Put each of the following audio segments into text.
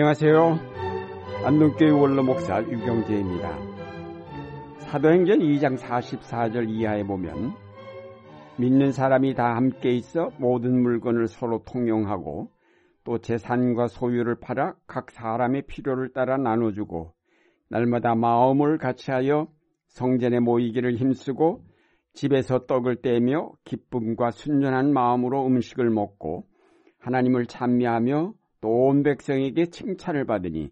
안녕하세요. 안동교회 원로 목사 유경재입니다. 사도행전 2장 44절 이하에 보면 믿는 사람이 다 함께 있어 모든 물건을 서로 통용하고 또 재산과 소유를 팔아 각 사람의 필요를 따라 나눠주고 날마다 마음을 같이하여 성전에 모이기를 힘쓰고 집에서 떡을 떼며 기쁨과 순전한 마음으로 음식을 먹고 하나님을 찬미하며 또 온 백성에게 칭찬을 받으니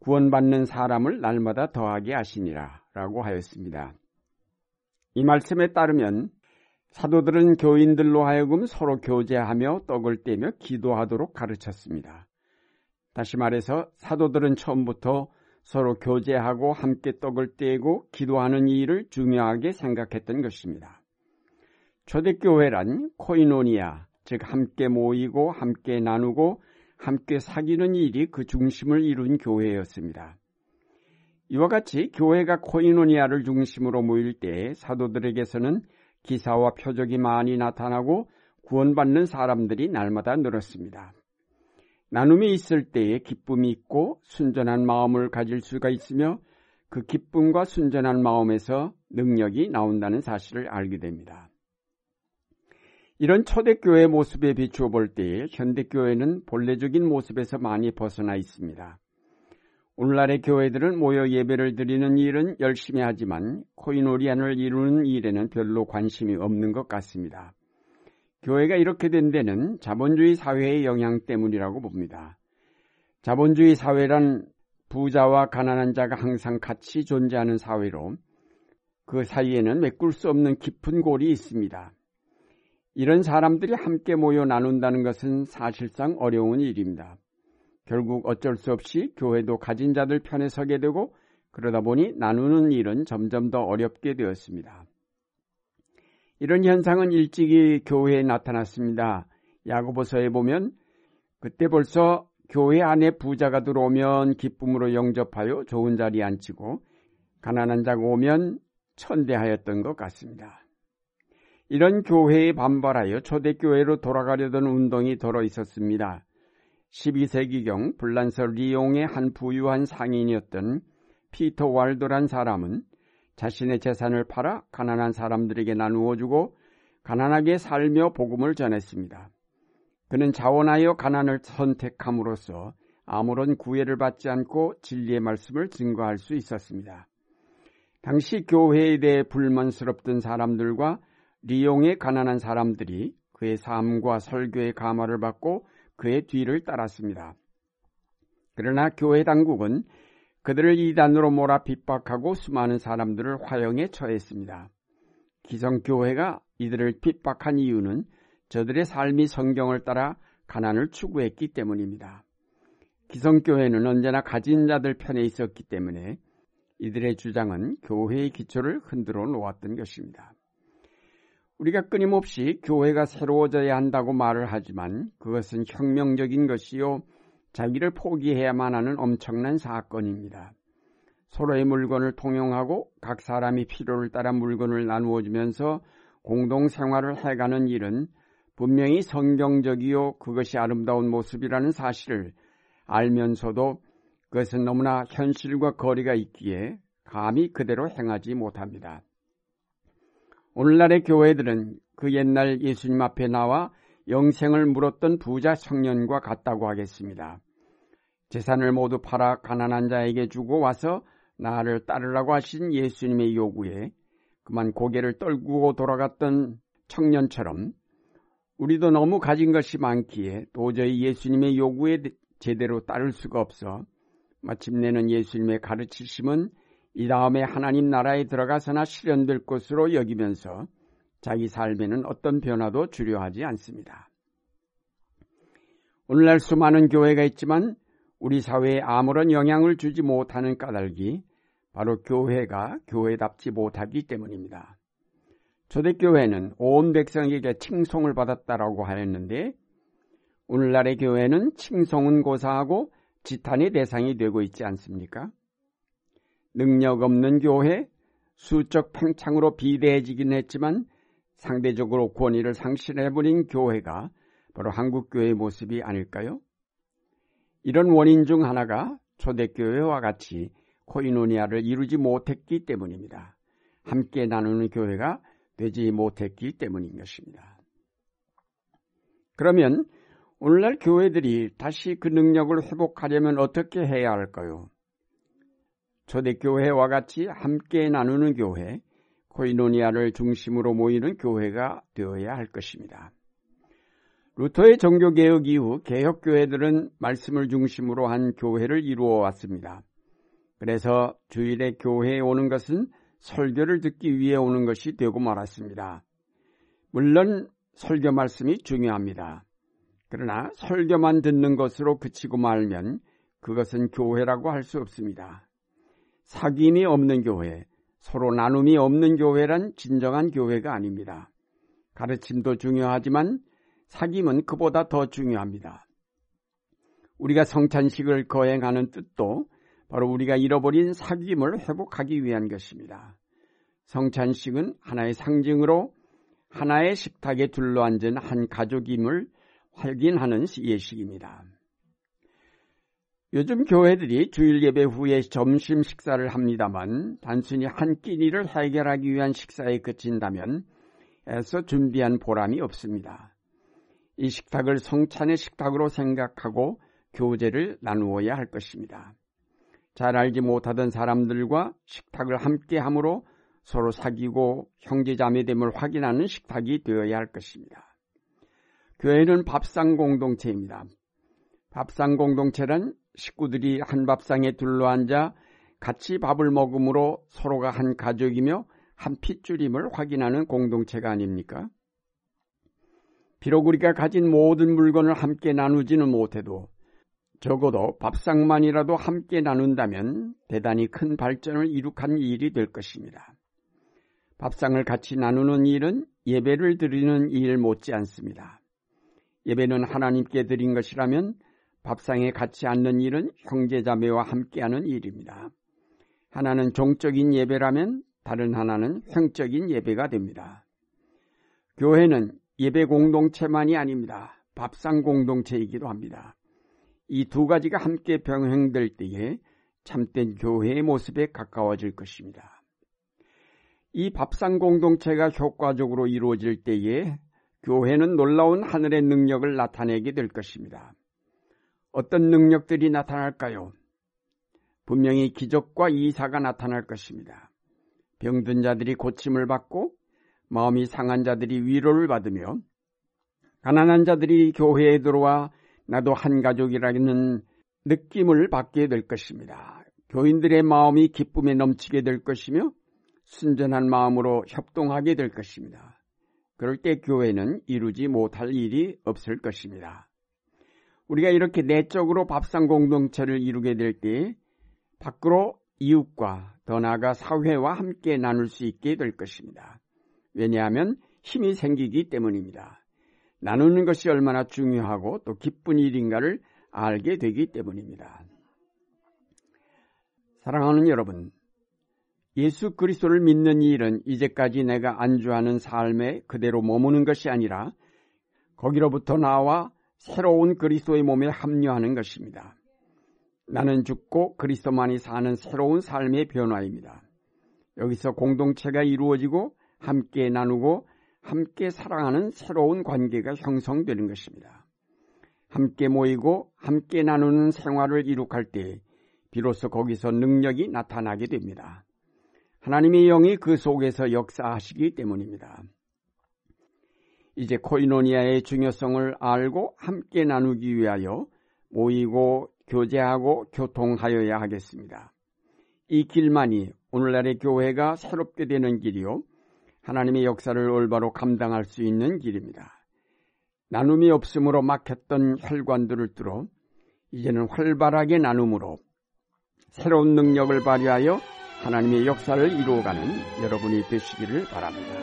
구원받는 사람을 날마다 더하게 하시니라 라고 하였습니다. 이 말씀에 따르면 사도들은 교인들로 하여금 서로 교제하며 떡을 떼며 기도하도록 가르쳤습니다. 다시 말해서 사도들은 처음부터 서로 교제하고 함께 떡을 떼고 기도하는 일을 중요하게 생각했던 것입니다. 초대교회란 코이노니아, 즉 함께 모이고 함께 나누고 함께 사귀는 일이 그 중심을 이룬 교회였습니다. 이와 같이 교회가 코이노니아를 중심으로 모일 때 사도들에게서는 기사와 표적이 많이 나타나고 구원받는 사람들이 날마다 늘었습니다. 나눔이 있을 때에 기쁨이 있고 순전한 마음을 가질 수가 있으며 그 기쁨과 순전한 마음에서 능력이 나온다는 사실을 알게 됩니다. 이런 초대교회 모습에 비추어 볼 때에 현대교회는 본래적인 모습에서 많이 벗어나 있습니다. 오늘날의 교회들은 모여 예배를 드리는 일은 열심히 하지만 코이노리안을 이루는 일에는 별로 관심이 없는 것 같습니다. 교회가 이렇게 된 데는 자본주의 사회의 영향 때문이라고 봅니다. 자본주의 사회란 부자와 가난한 자가 항상 같이 존재하는 사회로 그 사이에는 메꿀 수 없는 깊은 골이 있습니다. 이런 사람들이 함께 모여 나눈다는 것은 사실상 어려운 일입니다. 결국 어쩔 수 없이 교회도 가진 자들 편에 서게 되고 그러다 보니 나누는 일은 점점 더 어렵게 되었습니다. 이런 현상은 일찍이 교회에 나타났습니다. 야고보서에 보면 그때 벌써 교회 안에 부자가 들어오면 기쁨으로 영접하여 좋은 자리에 앉히고 가난한 자가 오면 천대하였던 것 같습니다. 이런 교회에 반발하여 초대교회로 돌아가려던 운동이 들어 있었습니다. 12세기경 불란서 리옹의 한 부유한 상인이었던 피터 왈도란 사람은 자신의 재산을 팔아 가난한 사람들에게 나누어 주고 가난하게 살며 복음을 전했습니다. 그는 자원하여 가난을 선택함으로써 아무런 구애를 받지 않고 진리의 말씀을 증거할 수 있었습니다. 당시 교회에 대해 불만스럽던 사람들과 리용의 가난한 사람들이 그의 삶과 설교의 감화를 받고 그의 뒤를 따랐습니다. 그러나 교회 당국은 그들을 이단으로 몰아 핍박하고 수많은 사람들을 화형에 처했습니다. 기성교회가 이들을 핍박한 이유는 저들의 삶이 성경을 따라 가난을 추구했기 때문입니다. 기성교회는 언제나 가진 자들 편에 있었기 때문에 이들의 주장은 교회의 기초를 흔들어 놓았던 것입니다. 우리가 끊임없이 교회가 새로워져야 한다고 말을 하지만 그것은 혁명적인 것이요 자기를 포기해야만 하는 엄청난 사건입니다. 서로의 물건을 통용하고 각 사람이 필요를 따라 물건을 나누어 주면서 공동 생활을 해가는 일은 분명히 성경적이요 그것이 아름다운 모습이라는 사실을 알면서도 그것은 너무나 현실과 거리가 있기에 감히 그대로 행하지 못합니다. 오늘날의 교회들은 그 옛날 예수님 앞에 나와 영생을 물었던 부자 청년과 같다고 하겠습니다. 재산을 모두 팔아 가난한 자에게 주고 와서 나를 따르라고 하신 예수님의 요구에 그만 고개를 떨구고 돌아갔던 청년처럼 우리도 너무 가진 것이 많기에 도저히 예수님의 요구에 제대로 따를 수가 없어 마침내는 예수님의 가르치심은 이 다음에 하나님 나라에 들어가서나 실현될 것으로 여기면서 자기 삶에는 어떤 변화도 주려하지 않습니다. 오늘날 수많은 교회가 있지만 우리 사회에 아무런 영향을 주지 못하는 까닭이 바로 교회가 교회답지 못하기 때문입니다. 초대교회는 온 백성에게 칭송을 받았다라고 하였는데 오늘날의 교회는 칭송은 고사하고 지탄의 대상이 되고 있지 않습니까? 능력 없는 교회, 수적 팽창으로 비대해지긴 했지만 상대적으로 권위를 상실해버린 교회가 바로 한국교회의 모습이 아닐까요? 이런 원인 중 하나가 초대교회와 같이 코이노니아를 이루지 못했기 때문입니다. 함께 나누는 교회가 되지 못했기 때문인 것입니다. 그러면 오늘날 교회들이 다시 그 능력을 회복하려면 어떻게 해야 할까요? 초대교회와 같이 함께 나누는 교회, 코이노니아를 중심으로 모이는 교회가 되어야 할 것입니다. 루터의 종교개혁 이후 개혁교회들은 말씀을 중심으로 한 교회를 이루어 왔습니다. 그래서 주일에 교회에 오는 것은 설교를 듣기 위해 오는 것이 되고 말았습니다. 물론 설교 말씀이 중요합니다. 그러나 설교만 듣는 것으로 그치고 말면 그것은 교회라고 할 수 없습니다. 사귐이 없는 교회, 서로 나눔이 없는 교회란 진정한 교회가 아닙니다. 가르침도 중요하지만 사귐은 그보다 더 중요합니다. 우리가 성찬식을 거행하는 뜻도 바로 우리가 잃어버린 사귐을 회복하기 위한 것입니다. 성찬식은 하나의 상징으로 하나의 식탁에 둘러앉은 한 가족임을 확인하는 예식입니다. 요즘 교회들이 주일 예배 후에 점심 식사를 합니다만 단순히 한 끼니를 해결하기 위한 식사에 그친다면 애써 준비한 보람이 없습니다. 이 식탁을 성찬의 식탁으로 생각하고 교제를 나누어야 할 것입니다. 잘 알지 못하던 사람들과 식탁을 함께 함으로 서로 사귀고 형제자매됨을 확인하는 식탁이 되어야 할 것입니다. 교회는 밥상 공동체입니다. 밥상 공동체란 식구들이 한 밥상에 둘러앉아 같이 밥을 먹음으로 서로가 한 가족이며 한 핏줄임을 확인하는 공동체가 아닙니까? 비록 우리가 가진 모든 물건을 함께 나누지는 못해도 적어도 밥상만이라도 함께 나눈다면 대단히 큰 발전을 이룩한 일이 될 것입니다. 밥상을 같이 나누는 일은 예배를 드리는 일 못지 않습니다. 예배는 하나님께 드린 것이라면 밥상에 같이 앉는 일은 형제자매와 함께하는 일입니다. 하나는 종적인 예배라면 다른 하나는 형적인 예배가 됩니다. 교회는 예배 공동체만이 아닙니다. 밥상 공동체이기도 합니다. 이 두 가지가 함께 병행될 때에 참된 교회의 모습에 가까워질 것입니다. 이 밥상 공동체가 효과적으로 이루어질 때에 교회는 놀라운 하늘의 능력을 나타내게 될 것입니다. 어떤 능력들이 나타날까요? 분명히 기적과 이사가 나타날 것입니다. 병든 자들이 고침을 받고 마음이 상한 자들이 위로를 받으며 가난한 자들이 교회에 들어와 나도 한 가족이라는 느낌을 받게 될 것입니다. 교인들의 마음이 기쁨에 넘치게 될 것이며 순전한 마음으로 협동하게 될 것입니다. 그럴 때 교회는 이루지 못할 일이 없을 것입니다. 우리가 이렇게 내적으로 밥상 공동체를 이루게 될 때 밖으로 이웃과 더 나아가 사회와 함께 나눌 수 있게 될 것입니다. 왜냐하면 힘이 생기기 때문입니다. 나누는 것이 얼마나 중요하고 또 기쁜 일인가를 알게 되기 때문입니다. 사랑하는 여러분, 예수 그리스도를 믿는 일은 이제까지 내가 안주하는 삶에 그대로 머무는 것이 아니라 거기로부터 나와 새로운 그리스도의 몸에 합류하는 것입니다. 나는 죽고 그리스도만이 사는 새로운 삶의 변화입니다. 여기서 공동체가 이루어지고 함께 나누고 함께 사랑하는 새로운 관계가 형성되는 것입니다. 함께 모이고 함께 나누는 생활을 이룩할 때 비로소 거기서 능력이 나타나게 됩니다. 하나님의 영이 그 속에서 역사하시기 때문입니다. 이제 코이노니아의 중요성을 알고 함께 나누기 위하여 모이고 교제하고 교통하여야 하겠습니다. 이 길만이 오늘날의 교회가 새롭게 되는 길이요. 하나님의 역사를 올바로 감당할 수 있는 길입니다. 나눔이 없으므로 막혔던 혈관들을 뚫어 이제는 활발하게 나눔으로 새로운 능력을 발휘하여 하나님의 역사를 이루어가는 여러분이 되시기를 바랍니다.